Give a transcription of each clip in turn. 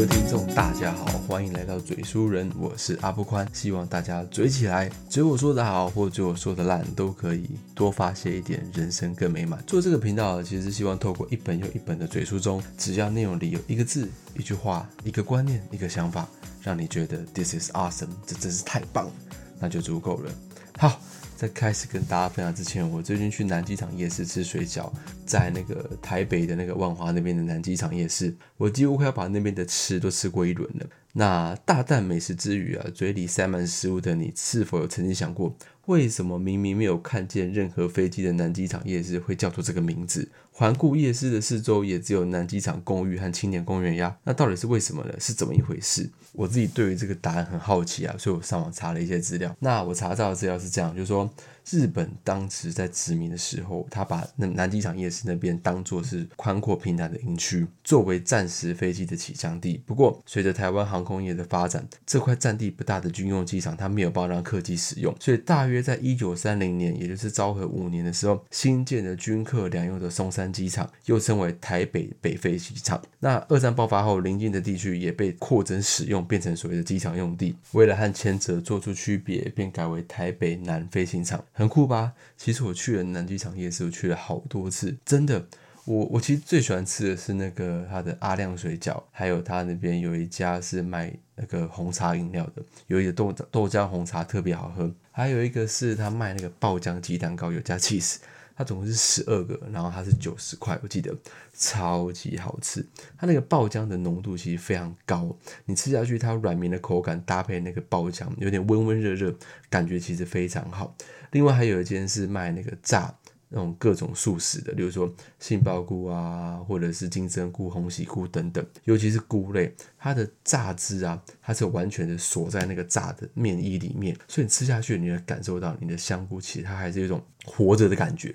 位听众，大家好，欢迎来到嘴书人，我是阿布宽，希望大家嘴起来，嘴我说的好，或嘴我说的烂，都可以多发泄一点，人生更美满。做这个频道，其实希望透过一本又一本的嘴书中，只要内容里有一个字、一句话、一个观念、一个想法，让你觉得 this is awesome，这真是太棒了，那就足够了。好。在开始跟大家分享之前，我最近去南机场夜市吃水饺，在那个台北的那个万华那边的南机场夜市，我几乎快要把那边的吃都吃过一轮了。那大啖美食之余啊，嘴里塞满食物的你，是否有曾经想过，为什么明明没有看见任何飞机的南机场夜市会叫做这个名字？环顾夜市的四周，也只有南机场公寓和青年公园呀。那到底是为什么呢？是怎么一回事？我自己对于这个答案很好奇啊，所以我上网查了一些资料。那我查到的资料是这样，就是说日本当时在殖民的时候，他把那南机场夜市那边当做是宽阔平坦的营区，作为暂时飞机的起降地。不过随着台湾航空业的发展，这块占地不大的军用机场，它没有办法让客机使用，所以大约在一九三零年，也就是昭和五年的时候，新建的军客两用的松山。机场又称为台北北飞机场。那二战爆发后，邻近的地区也被扩增使用，变成所谓的机场用地。为了和前者做出区别，便改为台北南飞行场。很酷吧？其实我去了南机场夜市，我去了好多次，真的。我我其实最喜欢吃的是那个它的阿亮水饺，还有它那边有一家是卖那个红茶饮料的，有一个豆豆浆红茶特别好喝，还有一个是他卖那个爆浆鸡蛋糕，有加 cheese。它总共是十二个，然后它是九十块，我记得超级好吃。它那个爆浆的浓度其实非常高，你吃下去它软绵的口感搭配那个爆浆，有点温温热热，感觉其实非常好。另外还有一间是卖那个炸那种各种素食的，比如说杏鲍菇啊，或者是金针菇、红喜菇等等，尤其是菇类，它的炸汁啊，它是完全的锁在那个炸的面衣里面，所以你吃下去，你会感受到你的香菇其实它还是有一种活着的感觉。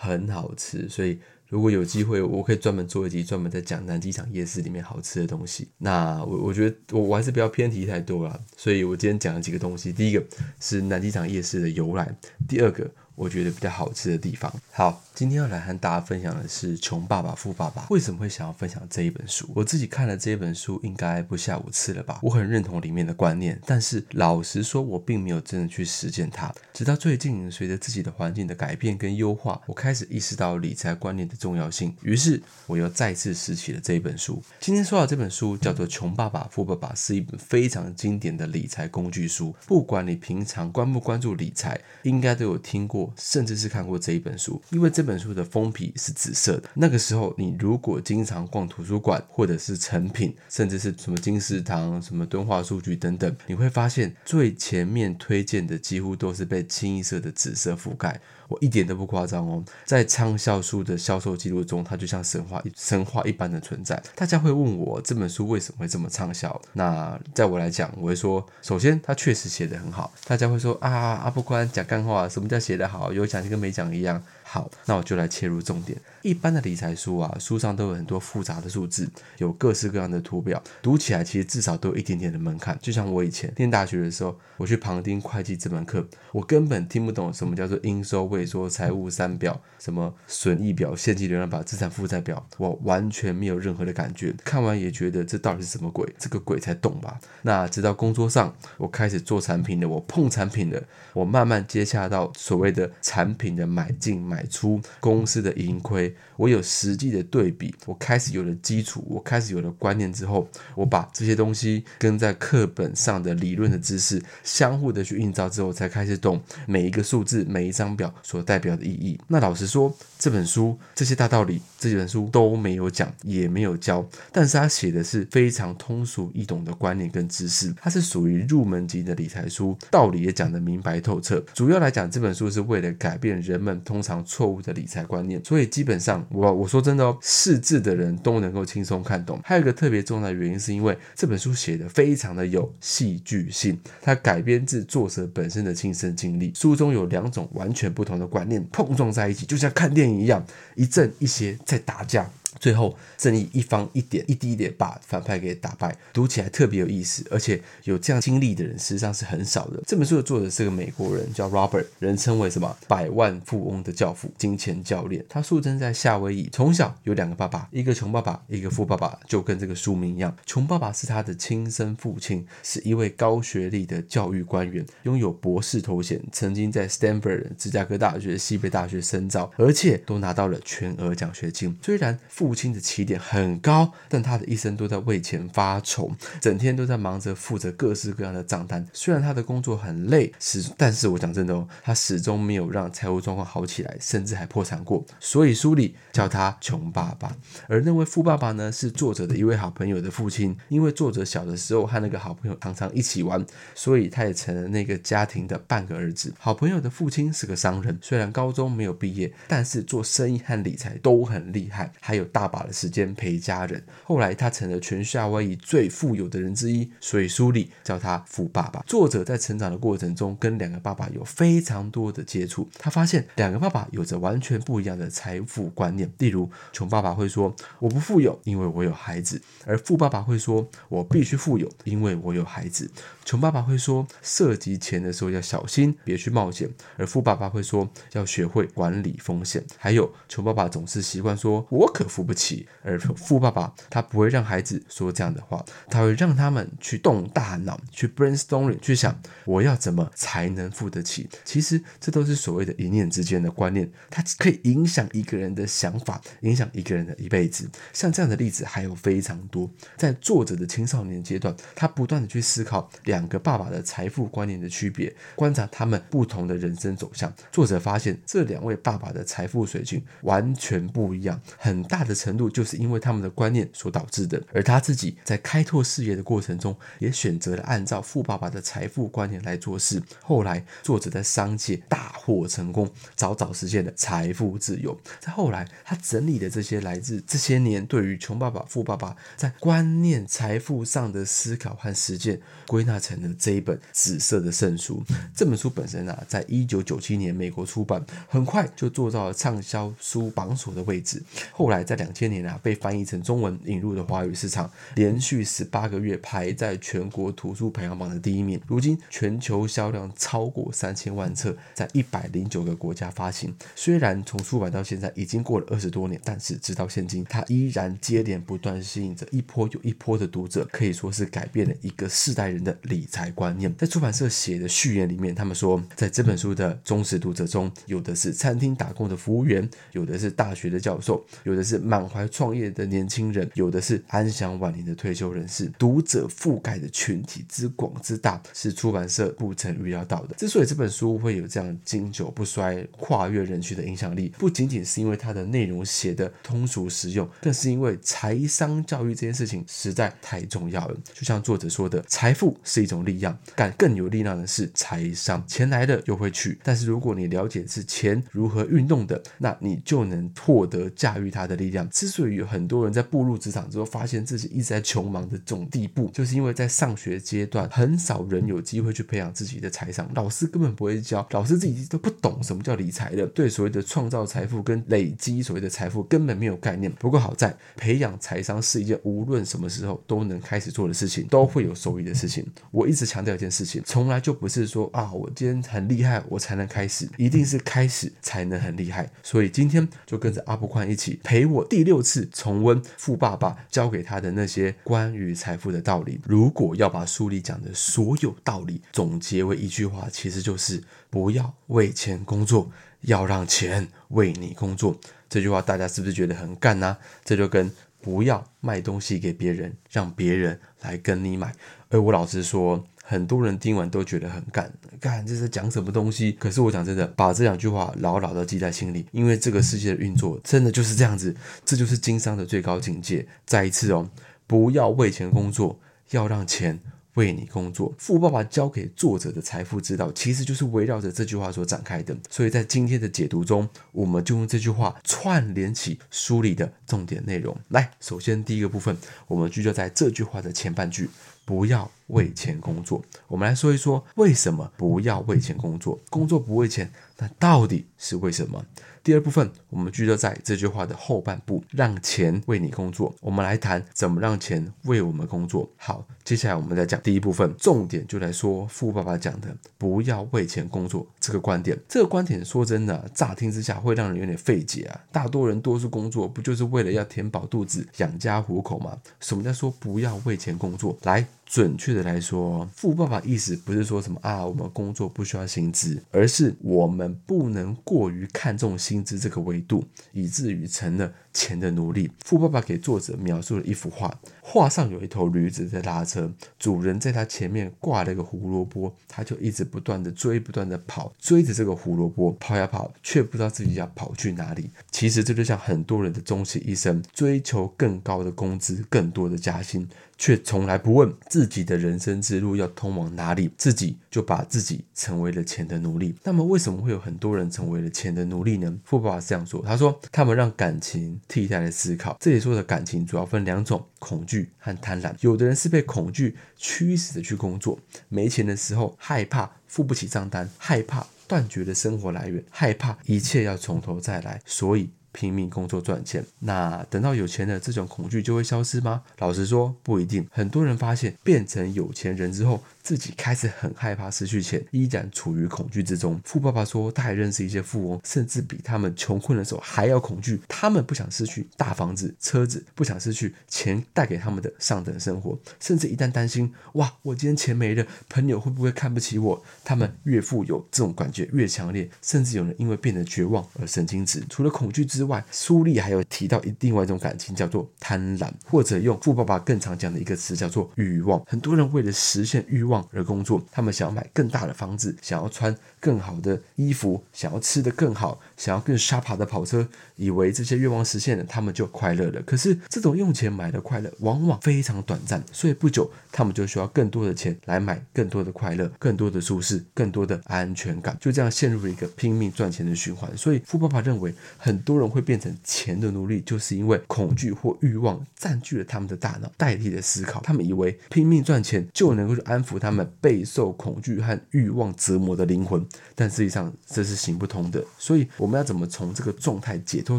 很好吃，所以如果有机会，我可以专门做一集，专门在讲南机场夜市里面好吃的东西。那我我觉得我我还是不要偏题太多了，所以我今天讲了几个东西。第一个是南机场夜市的由来，第二个。我觉得比较好吃的地方。好，今天要来和大家分享的是《穷爸爸富爸爸》。为什么会想要分享这一本书？我自己看了这一本书，应该不下五次了吧。我很认同里面的观念，但是老实说，我并没有真的去实践它。直到最近，随着自己的环境的改变跟优化，我开始意识到理财观念的重要性。于是，我又再次拾起了这一本书。今天说到这本书叫做《穷爸爸富爸爸》，是一本非常经典的理财工具书。不管你平常关不关注理财，应该都有听过。甚至是看过这一本书，因为这本书的封皮是紫色的。那个时候，你如果经常逛图书馆，或者是成品，甚至是什么金石堂、什么敦化书局等等，你会发现最前面推荐的几乎都是被清一色的紫色覆盖。我一点都不夸张哦，在畅销书的销售记录中，它就像神话神话一般的存在。大家会问我这本书为什么会这么畅销？那在我来讲，我会说，首先它确实写得很好。大家会说啊，阿不宽讲干话，什么叫写得好？有讲就跟没讲一样。好，那我就来切入重点。一般的理财书啊，书上都有很多复杂的数字，有各式各样的图表，读起来其实至少都有一点点的门槛。就像我以前念大学的时候，我去旁听会计这门课，我根本听不懂什么叫做应收未收、财务三表、什么损益表、现金流量表、资产负债表，我完全没有任何的感觉。看完也觉得这到底是什么鬼？这个鬼才懂吧？那直到工作上，我开始做产品的，我碰产品的，我慢慢接洽到所谓的产品的买进买。买出公司的盈亏，我有实际的对比，我开始有了基础，我开始有了观念之后，我把这些东西跟在课本上的理论的知识相互的去映照之后，才开始懂每一个数字、每一张表所代表的意义。那老实说，这本书这些大道理，这本书都没有讲，也没有教，但是他写的是非常通俗易懂的观念跟知识，它是属于入门级的理财书，道理也讲得明白透彻。主要来讲，这本书是为了改变人们通常。错误的理财观念，所以基本上我我说真的哦，识字的人都能够轻松看懂。还有一个特别重要的原因，是因为这本书写的非常的有戏剧性，它改编自作者本身的亲身经历。书中有两种完全不同的观念碰撞在一起，就像看电影一样，一正一邪在打架。最后正义一方一点一滴的把反派给打败，读起来特别有意思，而且有这样经历的人实际上是很少的。这本书的作者是个美国人，叫 Robert，人称为什么百万富翁的教父、金钱教练。他出生在夏威夷，从小有两个爸爸，一个穷爸爸，一个富爸爸，就跟这个书名一样。穷爸爸是他的亲生父亲，是一位高学历的教育官员，拥有博士头衔，曾经在 Stanford、芝加哥大学、西北大学深造，而且都拿到了全额奖学金。虽然父亲的起点很高，但他的一生都在为钱发愁，整天都在忙着负责各式各样的账单。虽然他的工作很累，始，但是我讲真的哦，他始终没有让财务状况好起来，甚至还破产过。所以书里叫他穷爸爸。而那位富爸爸呢，是作者的一位好朋友的父亲。因为作者小的时候和那个好朋友常常一起玩，所以他也成了那个家庭的半个儿子。好朋友的父亲是个商人，虽然高中没有毕业，但是做生意和理财都很厉害，还有大把的时间陪家人。后来他成了全夏威夷最富有的人之一，所以书里叫他富爸爸。作者在成长的过程中，跟两个爸爸有非常多的接触，他发现两个爸爸有着完全不一样的财富观念。例如，穷爸爸会说：“我不富有，因为我有孩子。”而富爸爸会说：“我必须富有，因为我有孩子。”穷爸爸会说：“涉及钱的时候要小心，别去冒险。”而富爸爸会说：“要学会管理风险。”还有，穷爸爸总是习惯说：“我可付不起。”而富爸爸他不会让孩子说这样的话，他会让他们去动大脑，去 brainstorming，去想我要怎么才能付得起。其实这都是所谓的一念之间的观念，它可以影响一个人的想法，影响一个人的一辈子。像这样的例子还有非常多。在作者的青少年阶段，他不断的去思考两个爸爸的财富观念的区别，观察他们不同的人生走向。作者发现这两位爸爸的财富水平完全不一样，很大的程度就是因为他们的观念所导致的。而他自己在开拓事业的过程中，也选择了按照富爸爸的财富观念来做事。后来，作者在商界大获成功，早早实现了财富自由。在后来，他整理的这些来自这些年对于穷爸爸、富爸爸在观念、财富上的思考和实践，归纳成了这一本紫色的圣书。这本书本身啊，在一九九七年美国出版，很快就做到了畅销书榜首的位置。后来在两千年啊，被翻译成中文，引入了华语市场，连续十八个月排在全国图书排行榜的第一名。如今全球销量超过三千万册，在一百零九个国家发行。虽然从出版到现在已经过了二十多年，但是直到现今，它依然接连不断吸引着一波又一波的读者，可以说是改变了一个世代人的理财观念。在出版社写的序言里面，他们说，在这本书的忠实读者中，有的是餐厅打工的服务员，有的是大学的教授，有的是满怀创业的年轻人，有的是安享晚年的退休人士。读者覆盖的群体之广之大，是出版社不曾预料到的。之所以这本书会有这样经久不衰、跨越人群的影响力，不仅仅是因为它的内容写的通俗实用，更是因为财商教育这件事情实在太重要了。就像作者说的，财富是一种力量，但更有力量的是财商。钱来了又会去，但是如果你了解是钱如何运动的，那你就能获得驾驭它的力量。之所以有很多人在步入职场之后，发现自己一直在穷忙的这种地步，就是因为在上学阶段，很少人有机会去培养自己的财商，老师根本不会教，老师自己都不懂什么叫理财的，对所谓的创造财富跟累积所谓的财富根本没有概念。不过好在培养财商是一件无论什么时候都能开始做的事情，都会有收益的事情。我一直强调一件事情，从来就不是说啊，我今天很厉害，我才能开始，一定是开始才能很厉害。所以今天就跟着阿布宽一起陪我第六次重温富爸爸教给他的那些关于财富的道理。如果要把书里讲的所有道理总结为一句话，其实就是不要为钱工作，要让钱为你工作。这句话大家是不是觉得很干呢？这就跟不要卖东西给别人，让别人来跟你买。而我老实说，很多人听完都觉得很干，干这是讲什么东西？可是我讲真的，把这两句话牢牢的记在心里，因为这个世界的运作真的就是这样子，这就是经商的最高境界。再一次哦，不要为钱工作，要让钱。为你工作，富爸爸教给作者的财富之道，其实就是围绕着这句话所展开的。所以在今天的解读中，我们就用这句话串联起书里的重点内容。来，首先第一个部分，我们聚焦在这句话的前半句：不要为钱工作。我们来说一说为什么不要为钱工作？工作不为钱，那到底是为什么？第二部分，我们聚焦在这句话的后半部，让钱为你工作。我们来谈怎么让钱为我们工作。好，接下来我们再讲第一部分，重点就来说富爸爸讲的“不要为钱工作”这个观点。这个观点说真的，乍听之下会让人有点费解啊。大多人多数工作不就是为了要填饱肚子、养家糊口吗？什么叫说不要为钱工作？来。准确的来说，富爸爸意思不是说什么啊，我们工作不需要薪资，而是我们不能过于看重薪资这个维度，以至于成了钱的奴隶。富爸爸给作者描述了一幅画，画上有一头驴子在拉车，主人在他前面挂了一个胡萝卜，他就一直不断的追，不断的跑，追着这个胡萝卜跑呀跑，却不知道自己要跑去哪里。其实这就像很多人的终其一生，追求更高的工资，更多的加薪。却从来不问自己的人生之路要通往哪里，自己就把自己成为了钱的奴隶。那么，为什么会有很多人成为了钱的奴隶呢？富爸爸是这样说：“他说，他们让感情替代的思考。这里说的感情主要分两种：恐惧和贪婪。有的人是被恐惧驱使的去工作，没钱的时候害怕付不起账单，害怕断绝的生活来源，害怕一切要从头再来，所以。”拼命工作赚钱，那等到有钱了，这种恐惧就会消失吗？老实说，不一定。很多人发现变成有钱人之后。自己开始很害怕失去钱，依然处于恐惧之中。富爸爸说，他还认识一些富翁，甚至比他们穷困的时候还要恐惧。他们不想失去大房子、车子，不想失去钱带给他们的上等生活，甚至一旦担心，哇，我今天钱没了，朋友会不会看不起我？他们越富有，这种感觉越强烈，甚至有人因为变得绝望而神经质。除了恐惧之之外，苏丽还有提到另外一种感情，叫做贪婪，或者用富爸爸更常讲的一个词叫做欲望。很多人为了实现欲望。而工作，他们想要买更大的房子，想要穿更好的衣服，想要吃得更好，想要更沙爬的跑车，以为这些愿望实现了，他们就快乐了。可是这种用钱买的快乐，往往非常短暂，所以不久他们就需要更多的钱来买更多的快乐、更多的舒适、更多的安全感，就这样陷入了一个拼命赚钱的循环。所以富爸爸认为，很多人会变成钱的奴隶，就是因为恐惧或欲望占据了他们的大脑，代替了思考。他们以为拼命赚钱就能够去安抚他。他们备受恐惧和欲望折磨的灵魂，但实际上这是行不通的。所以我我们要怎么从这个状态解脱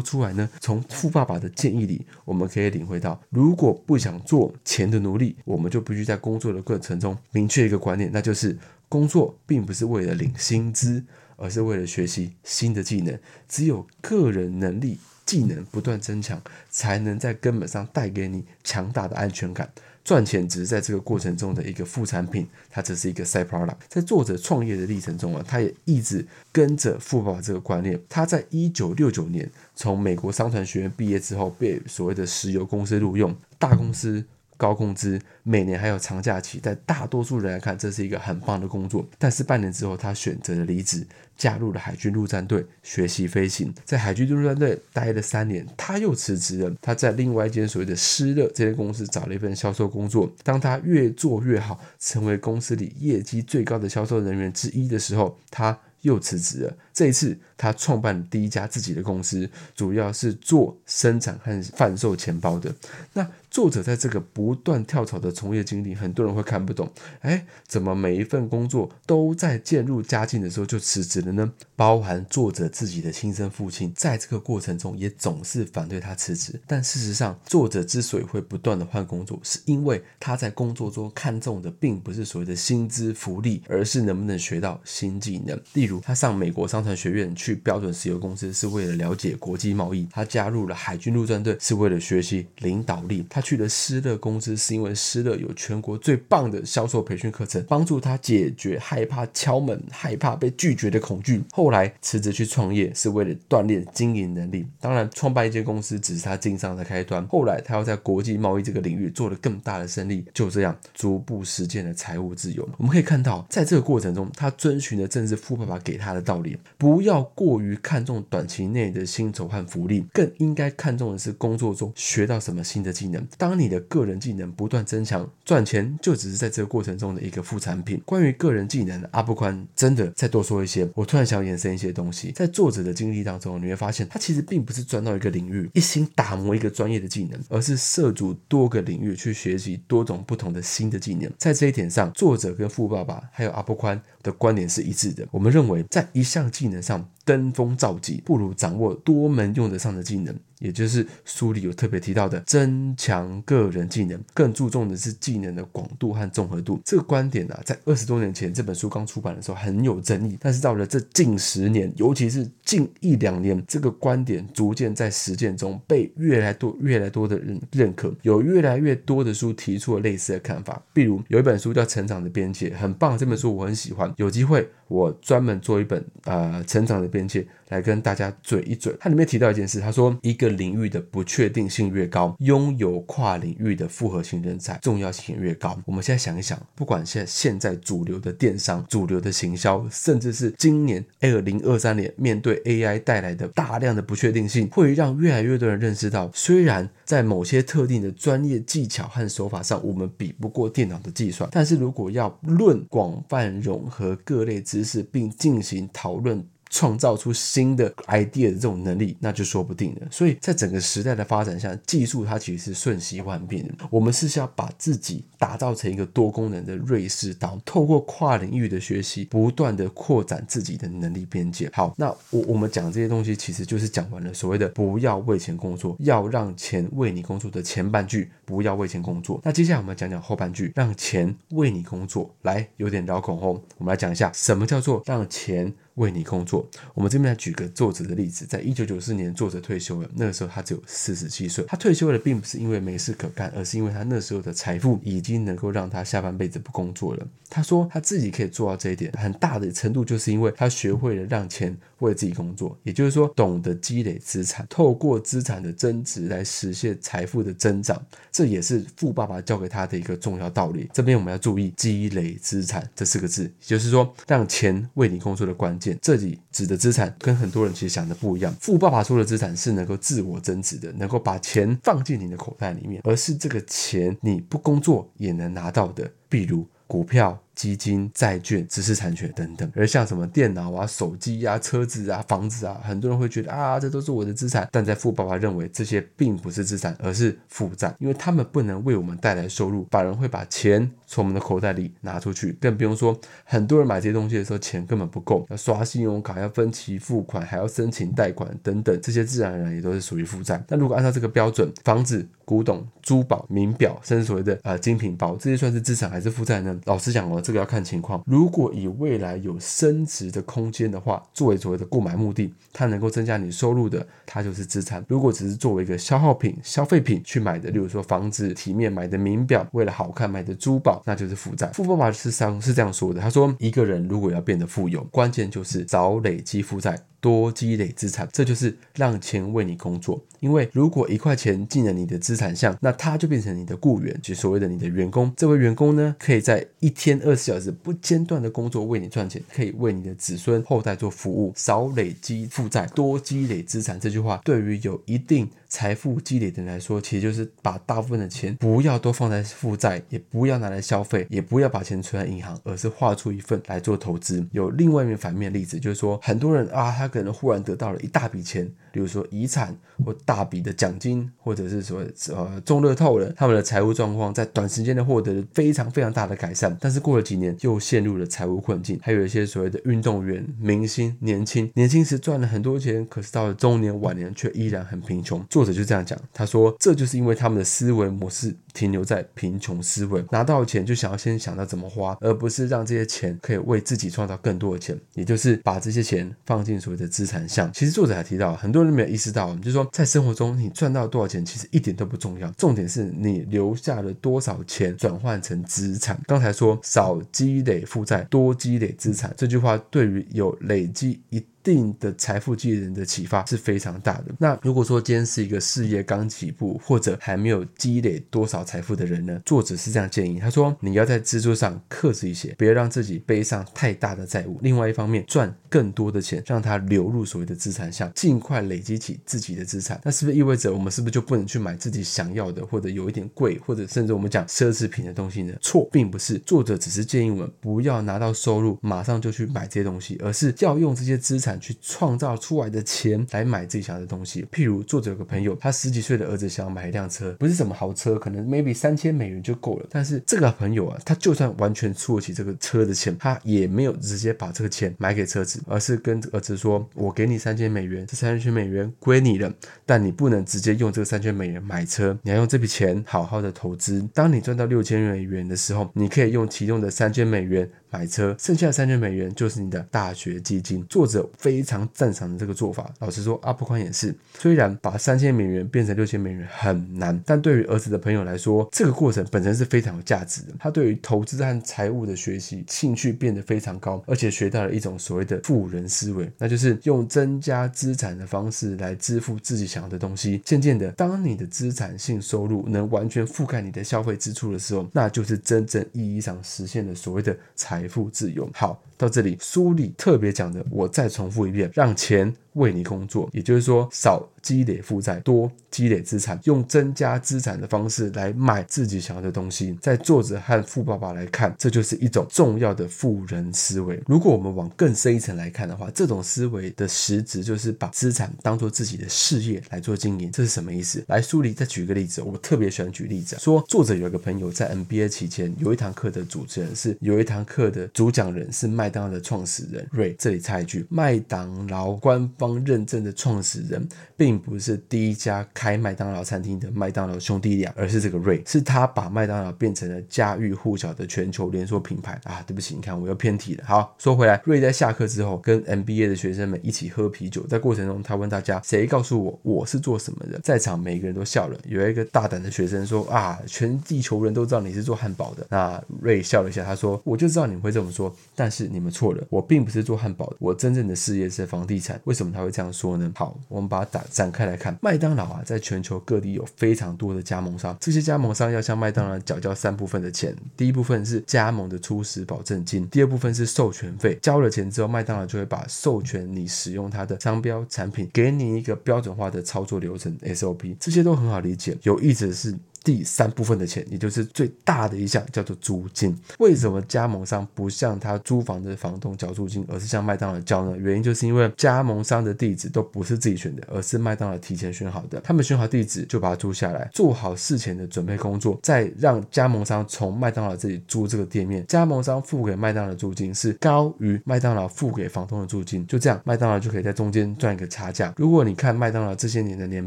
出来呢？从富爸爸的建议里，我们可以领会到，如果不想做钱的奴隶，我们就必须在工作的过程中明确一个观念，那就是工作并不是为了领薪资，而是为了学习新的技能。只有个人能力、技能不断增强，才能在根本上带给你强大的安全感。赚钱只是在这个过程中的一个副产品，它只是一个 side product。在作者创业的历程中啊，他也一直跟着富爸爸这个观念。他在一九六九年从美国商船学院毕业之后，被所谓的石油公司录用，大公司。高工资，每年还有长假期，在大多数人来看，这是一个很棒的工作。但是半年之后，他选择了离职，加入了海军陆战队学习飞行。在海军陆战队待了三年，他又辞职了。他在另外一间所谓的施乐这间公司找了一份销售工作。当他越做越好，成为公司里业绩最高的销售人员之一的时候，他又辞职了。这一次，他创办第一家自己的公司，主要是做生产和贩售钱包的。那作者在这个不断跳槽的从业经历，很多人会看不懂。哎，怎么每一份工作都在渐入佳境的时候就辞职了呢？包含作者自己的亲生父亲，在这个过程中也总是反对他辞职。但事实上，作者之所以会不断的换工作，是因为他在工作中看重的并不是所谓的薪资福利，而是能不能学到新技能。例如，他上美国商学院去标准石油公司是为了了解国际贸易；他加入了海军陆战队是为了学习领导力。他去了施乐公司，是因为施乐有全国最棒的销售培训课程，帮助他解决害怕敲门、害怕被拒绝的恐惧。后来辞职去创业，是为了锻炼经营能力。当然，创办一间公司只是他经商的开端。后来，他要在国际贸易这个领域做了更大的生意，就这样逐步实践了财务自由。我们可以看到，在这个过程中，他遵循的正是富爸爸给他的道理：不要过于看重短期内的薪酬和福利，更应该看重的是工作中学到什么新的技能。当你的个人技能不断增强，赚钱就只是在这个过程中的一个副产品。关于个人技能，阿布宽真的再多说一些。我突然想延伸一些东西，在作者的经历当中，你会发现他其实并不是钻到一个领域，一心打磨一个专业的技能，而是涉足多个领域去学习多种不同的新的技能。在这一点上，作者跟富爸爸还有阿布宽的观点是一致的。我们认为，在一项技能上。登峰造极，不如掌握多门用得上的技能，也就是书里有特别提到的增强个人技能，更注重的是技能的广度和综合度。这个观点呢，在二十多年前这本书刚出版的时候很有争议，但是到了这近十年，尤其是近一两年，这个观点逐渐在实践中被越来越多、越来越多的人认可。有越来越多的书提出了类似的看法，比如有一本书叫《成长的边界》，很棒，这本书我很喜欢。有机会我专门做一本呃成长的边。来跟大家嘴一嘴，它里面提到一件事，他说一个领域的不确定性越高，拥有跨领域的复合型人才重要性也越高。我们现在想一想，不管现现在主流的电商、主流的行销，甚至是今年二零二三年面对 AI 带来的大量的不确定性，会让越来越多人认识到，虽然在某些特定的专业技巧和手法上，我们比不过电脑的计算，但是如果要论广泛融合各类知识并进行讨论。创造出新的 idea 的这种能力，那就说不定了。所以在整个时代的发展下，技术它其实是瞬息万变的。我们是要把自己打造成一个多功能的瑞士刀，透过跨领域的学习，不断的扩展自己的能力边界。好，那我我们讲这些东西，其实就是讲完了所谓的不要为钱工作，要让钱为你工作的前半句，不要为钱工作。那接下来我们讲讲后半句，让钱为你工作。来，有点绕口哦，我们来讲一下什么叫做让钱。为你工作。我们这边来举个作者的例子，在一九九四年，作者退休了。那个时候他只有四十七岁。他退休了，并不是因为没事可干，而是因为他那时候的财富已经能够让他下半辈子不工作了。他说他自己可以做到这一点，很大的程度就是因为他学会了让钱为自己工作，也就是说，懂得积累资产，透过资产的增值来实现财富的增长。这也是富爸爸教给他的一个重要道理。这边我们要注意“积累资产”这四个字，也就是说，让钱为你工作的关键。这里指的资产跟很多人其实想的不一样。富爸爸说的资产是能够自我增值的，能够把钱放进你的口袋里面，而是这个钱你不工作也能拿到的，比如股票。基金、债券、知识产权等等，而像什么电脑啊、手机啊、车子啊、房子啊，很多人会觉得啊，这都是我的资产。但在富爸爸认为，这些并不是资产，而是负债，因为他们不能为我们带来收入。法人会把钱从我们的口袋里拿出去，更不用说很多人买这些东西的时候，钱根本不够，要刷信用卡，要分期付款，还要申请贷款等等，这些自然而然也都是属于负债。那如果按照这个标准，房子、古董、珠宝、名表，甚至所谓的呃精品包，这些算是资产还是负债呢？老实讲哦。这个要看情况。如果以未来有升值的空间的话，作为所谓的购买目的，它能够增加你收入的，它就是资产。如果只是作为一个消耗品、消费品去买的，例如说房子、体面买的名表，为了好看买的珠宝，那就是负债。富爸爸是商是这样说的，他说，一个人如果要变得富有，关键就是早累积负债。多积累资产，这就是让钱为你工作。因为如果一块钱进了你的资产项，那它就变成你的雇员，就所谓的你的员工。这位员工呢，可以在一天二十四小时不间断的工作为你赚钱，可以为你的子孙后代做服务。少累积负债，多积累资产。这句话对于有一定财富积累的来说，其实就是把大部分的钱不要都放在负债，也不要拿来消费，也不要把钱存在银行，而是划出一份来做投资。有另外一面反面例子，就是说很多人啊，他可能忽然得到了一大笔钱，比如说遗产或大笔的奖金，或者是说呃中乐透了，他们的财务状况在短时间内获得了非常非常大的改善，但是过了几年又陷入了财务困境。还有一些所谓的运动员、明星，年轻年轻时赚了很多钱，可是到了中年晚年却依然很贫穷。作者就这样讲，他说这就是因为他们的思维模式停留在贫穷思维，拿到钱就想要先想到怎么花，而不是让这些钱可以为自己创造更多的钱，也就是把这些钱放。进所谓的资产项，其实作者还提到，很多人没有意识到，就是说在生活中你赚到多少钱，其实一点都不重要，重点是你留下了多少钱转换成资产。刚才说少积累负债，多积累资产，这句话对于有累积一定的财富积累人的启发是非常大的。那如果说今天是一个事业刚起步或者还没有积累多少财富的人呢？作者是这样建议，他说你要在支出上克制一些，不要让自己背上太大的债务。另外一方面，赚更多的钱，让它流入所谓的资产项，尽快累积起自己的资产。那是不是意味着我们是不是就不能去买自己想要的，或者有一点贵，或者甚至我们讲奢侈品的东西呢？错，并不是。作者只是建议我们不要拿到收入马上就去买这些东西，而是要用这些资产去创造出来的钱来买自己想要的东西。譬如作者有个朋友，他十几岁的儿子想要买一辆车，不是什么豪车，可能 maybe 三千美元就够了。但是这个朋友啊，他就算完全出得起这个车的钱，他也没有直接把这个钱买给车子，而是跟儿子说：“我给你三千美元，这三千美元归你了，但你不能直接用这个三千美元买车，你要用这笔钱好好的投资。当你赚到六千美元的时候，你可以用其中的三千美元。”买车，剩下的三千美元就是你的大学基金。作者非常赞赏的这个做法。老实说，阿布宽也是。虽然把三千美元变成六千美元很难，但对于儿子的朋友来说，这个过程本身是非常有价值的。他对于投资和财务的学习兴趣变得非常高，而且学到了一种所谓的富人思维，那就是用增加资产的方式来支付自己想要的东西。渐渐的，当你的资产性收入能完全覆盖你的消费支出的时候，那就是真正意义上实现了所谓的财。财富自由，好。到这里，书里特别讲的，我再重复一遍：让钱为你工作，也就是说，少积累负债，多积累资产，用增加资产的方式来买自己想要的东西。在作者和富爸爸来看，这就是一种重要的富人思维。如果我们往更深一层来看的话，这种思维的实质就是把资产当做自己的事业来做经营。这是什么意思？来，书里再举个例子，我特别喜欢举例子，说作者有一个朋友在 NBA 期间有一堂课的主持人是有一堂课的主讲人是麦。当劳的创始人瑞，这里插一句，麦当劳官方认证的创始人，并不是第一家开麦当劳餐厅的麦当劳兄弟俩，而是这个瑞，是他把麦当劳变成了家喻户晓的全球连锁品牌啊！对不起，你看我又偏题了。好，说回来，瑞在下课之后跟 MBA 的学生们一起喝啤酒，在过程中他问大家，谁告诉我我是做什么的？在场每个人都笑了。有一个大胆的学生说啊，全地球人都知道你是做汉堡的。那瑞笑了一下，他说，我就知道你们会这么说，但是。你们错了，我并不是做汉堡的，我真正的事业是房地产。为什么他会这样说呢？好，我们把它展展开来看。麦当劳啊，在全球各地有非常多的加盟商，这些加盟商要向麦当劳缴交三部分的钱。第一部分是加盟的初始保证金，第二部分是授权费。交了钱之后，麦当劳就会把授权你使用它的商标产品，给你一个标准化的操作流程 SOP，这些都很好理解。有意思的是。第三部分的钱，也就是最大的一项，叫做租金。为什么加盟商不向他租房的房东交租金，而是向麦当劳交呢？原因就是因为加盟商的地址都不是自己选的，而是麦当劳提前选好的。他们选好地址就把它租下来，做好事前的准备工作，再让加盟商从麦当劳这里租这个店面。加盟商付给麦当劳的租金是高于麦当劳付给房东的租金，就这样，麦当劳就可以在中间赚一个差价。如果你看麦当劳这些年的年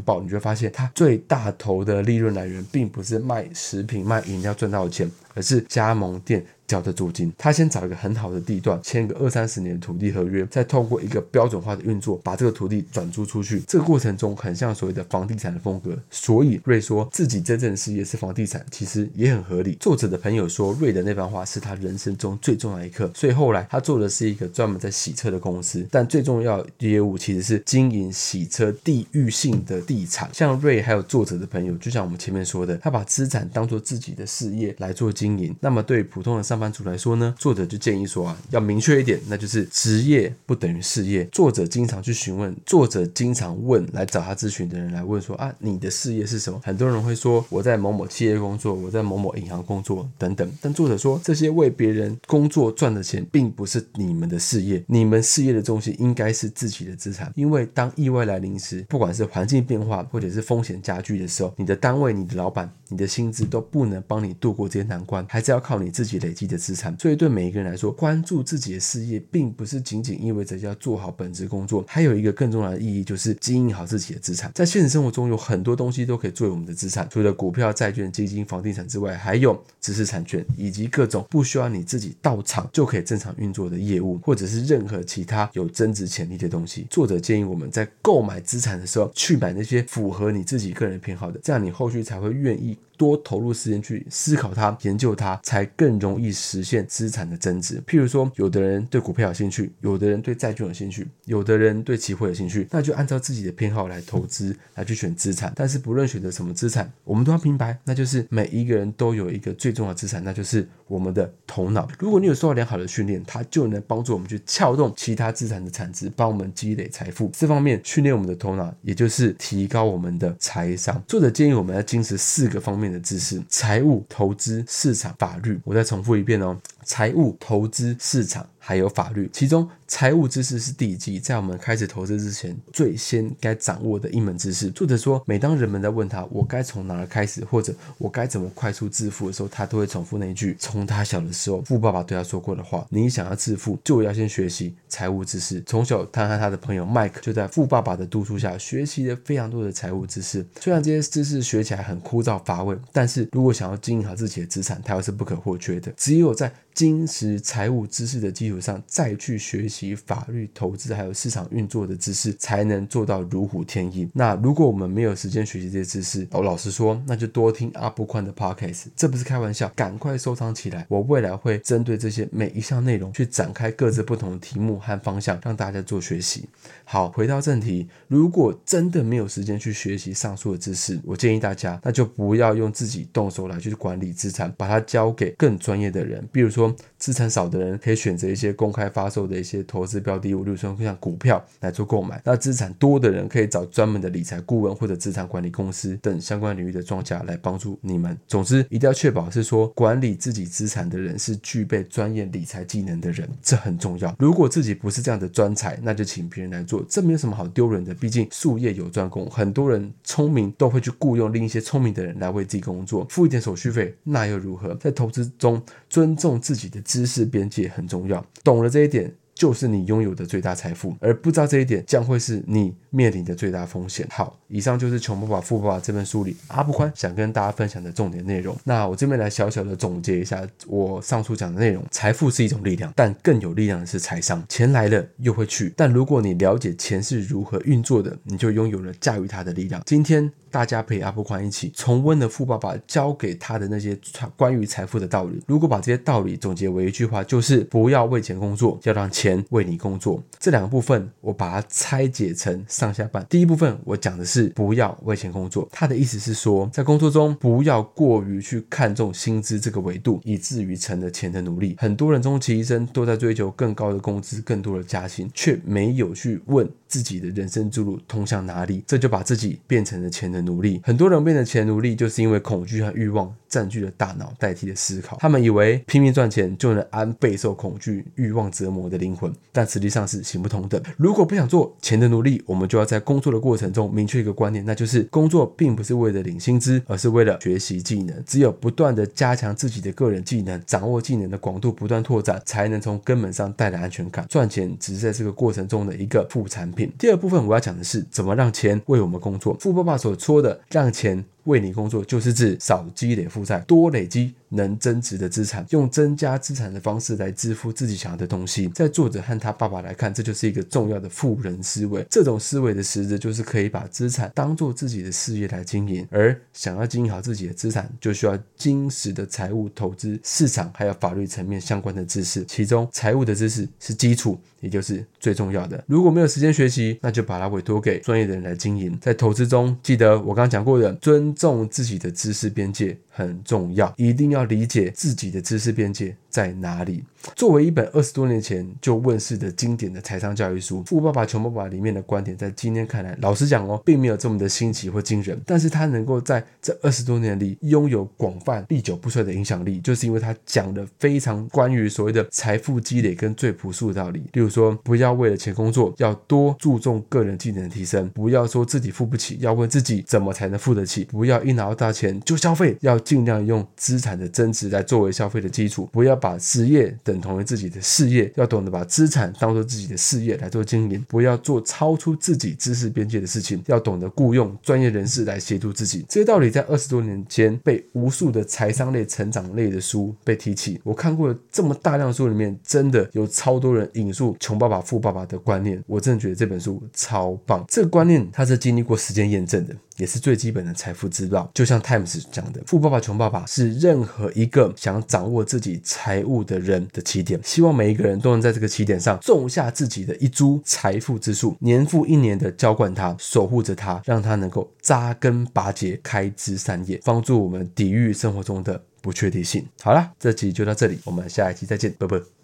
报，你就会发现它最大头的利润来源并。不是卖食品、卖饮料赚到的钱，而是加盟店。交的租金，他先找一个很好的地段，签个二三十年的土地合约，再透过一个标准化的运作，把这个土地转租出去。这个过程中很像所谓的房地产的风格。所以瑞说自己真正的事业是房地产，其实也很合理。作者的朋友说，瑞的那番话是他人生中最重要一刻。所以后来他做的是一个专门在洗车的公司，但最重要业务其实是经营洗车地域性的地产。像瑞还有作者的朋友，就像我们前面说的，他把资产当做自己的事业来做经营。那么对普通的上班班族来说呢，作者就建议说啊，要明确一点，那就是职业不等于事业。作者经常去询问，作者经常问来找他咨询的人来问说啊，你的事业是什么？很多人会说我在某某企业工作，我在某某银行工作等等。但作者说，这些为别人工作赚的钱，并不是你们的事业。你们事业的重心应该是自己的资产。因为当意外来临时，不管是环境变化或者是风险加剧的时候，你的单位、你的老板、你的薪资都不能帮你度过这些难关，还是要靠你自己累积。的资产，所以对每一个人来说，关注自己的事业，并不是仅仅意味着要做好本职工作，还有一个更重要的意义，就是经营好自己的资产。在现实生活中，有很多东西都可以作为我们的资产，除了股票、债券、基金、房地产之外，还有知识产权以及各种不需要你自己到场就可以正常运作的业务，或者是任何其他有增值潜力的东西。作者建议我们在购买资产的时候，去买那些符合你自己个人偏好的，这样你后续才会愿意多投入时间去思考它、研究它，才更容易。实现资产的增值。譬如说，有的人对股票有兴趣，有的人对债券有兴趣，有的人对期货有兴趣，那就按照自己的偏好来投资，来去选资产。但是不论选择什么资产，我们都要明白，那就是每一个人都有一个最重要的资产，那就是我们的头脑。如果你有受到良好的训练，它就能帮助我们去撬动其他资产的产值，帮我们积累财富。这方面训练我们的头脑，也就是提高我们的财商。作者建议我们要坚持四个方面的知识：财务、投资、市场、法律。我再重复一遍哦。财务、投资、市场还有法律，其中财务知识是第一季，在我们开始投资之前，最先该掌握的一门知识。作者说，每当人们在问他我该从哪儿开始，或者我该怎么快速致富的时候，他都会重复那一句：从他小的时候，富爸爸对他说过的话。你想要致富，就要先学习财务知识。从小，他和他的朋友麦克就在富爸爸的督促下，学习了非常多的财务知识。虽然这些知识学起来很枯燥乏味，但是如果想要经营好自己的资产，它又是不可或缺的。只有在金石财务知识的基础上，再去学习法律、投资还有市场运作的知识，才能做到如虎添翼。那如果我们没有时间学习这些知识，我老实说，那就多听阿布宽的 podcast，这不是开玩笑，赶快收藏起来。我未来会针对这些每一项内容去展开各自不同的题目和方向，让大家做学习。好，回到正题，如果真的没有时间去学习上述的知识，我建议大家，那就不要用自己动手来去管理资产，把它交给更专业的人，比如说。обществом 资产少的人可以选择一些公开发售的一些投资标的物，例如说像股票来做购买。那资产多的人可以找专门的理财顾问或者资产管理公司等相关领域的庄家来帮助你们。总之，一定要确保是说管理自己资产的人是具备专业理财技能的人，这很重要。如果自己不是这样的专才，那就请别人来做，这没有什么好丢人的。毕竟术业有专攻，很多人聪明都会去雇佣另一些聪明的人来为自己工作，付一点手续费，那又如何？在投资中尊重。自己的知识边界很重要，懂了这一点。就是你拥有的最大财富，而不知道这一点将会是你面临的最大风险。好，以上就是《穷爸爸富爸爸》这本书里阿布宽想跟大家分享的重点内容。那我这边来小小的总结一下我上述讲的内容：财富是一种力量，但更有力量的是财商。钱来了又会去，但如果你了解钱是如何运作的，你就拥有了驾驭它的力量。今天大家陪阿布宽一起重温了富爸爸教给他的那些关于财富的道理。如果把这些道理总结为一句话，就是不要为钱工作，要让钱。为你工作，这两个部分我把它拆解成上下半。第一部分我讲的是不要为钱工作，他的意思是说，在工作中不要过于去看重薪资这个维度，以至于成了钱的奴隶。很多人终其一生都在追求更高的工资、更多的加薪，却没有去问自己的人生之路通向哪里，这就把自己变成了钱的奴隶。很多人变成钱奴隶，就是因为恐惧和欲望占据了大脑，代替了思考。他们以为拼命赚钱就能安备受恐惧、欲望折磨的灵魂。但实际上是行不通的。如果不想做钱的奴隶，我们就要在工作的过程中明确一个观念，那就是工作并不是为了领薪资，而是为了学习技能。只有不断的加强自己的个人技能，掌握技能的广度不断拓展，才能从根本上带来安全感。赚钱只是在这个过程中的一个副产品。第二部分我要讲的是怎么让钱为我们工作。富爸爸所说的让钱。为你工作，就是指少积累负债，多累积能增值的资产，用增加资产的方式来支付自己想要的东西。在作者和他爸爸来看，这就是一个重要的富人思维。这种思维的实质就是可以把资产当做自己的事业来经营，而想要经营好自己的资产，就需要坚实的财务、投资、市场还有法律层面相关的知识。其中，财务的知识是基础，也就是最重要的。如果没有时间学习，那就把它委托给专业的人来经营。在投资中，记得我刚刚讲过的尊。重自己的知识边界。很重要，一定要理解自己的知识边界在哪里。作为一本二十多年前就问世的经典的财商教育书，《富爸爸穷爸爸》里面的观点，在今天看来，老实讲哦，并没有这么的新奇或惊人。但是他能够在这二十多年里拥有广泛、历久不衰的影响力，就是因为他讲的非常关于所谓的财富积累跟最朴素的道理。例如说，不要为了钱工作，要多注重个人技能的提升；不要说自己付不起，要问自己怎么才能付得起；不要一拿到大钱就消费，要尽量用资产的增值来作为消费的基础；不要把职业等同于自己的事业，要懂得把资产当做自己的事业来做经营；不要做超出自己知识边界的事情，要懂得雇佣专业人士来协助自己。这些道理在二十多年间被无数的财商类、成长类的书被提起。我看过这么大量书里面，真的有超多人引述“穷爸爸、富爸爸”的观念。我真的觉得这本书超棒。这个观念它是经历过时间验证的。也是最基本的财富之道。就像 Times 讲的，《富爸爸穷爸爸》是任何一个想掌握自己财务的人的起点。希望每一个人都能在这个起点上种下自己的一株财富之树，年复一年的浇灌它，守护着它，让它能够扎根拔节，开枝散叶，帮助我们抵御生活中的不确定性。好了，这集就到这里，我们下一期再见，拜拜。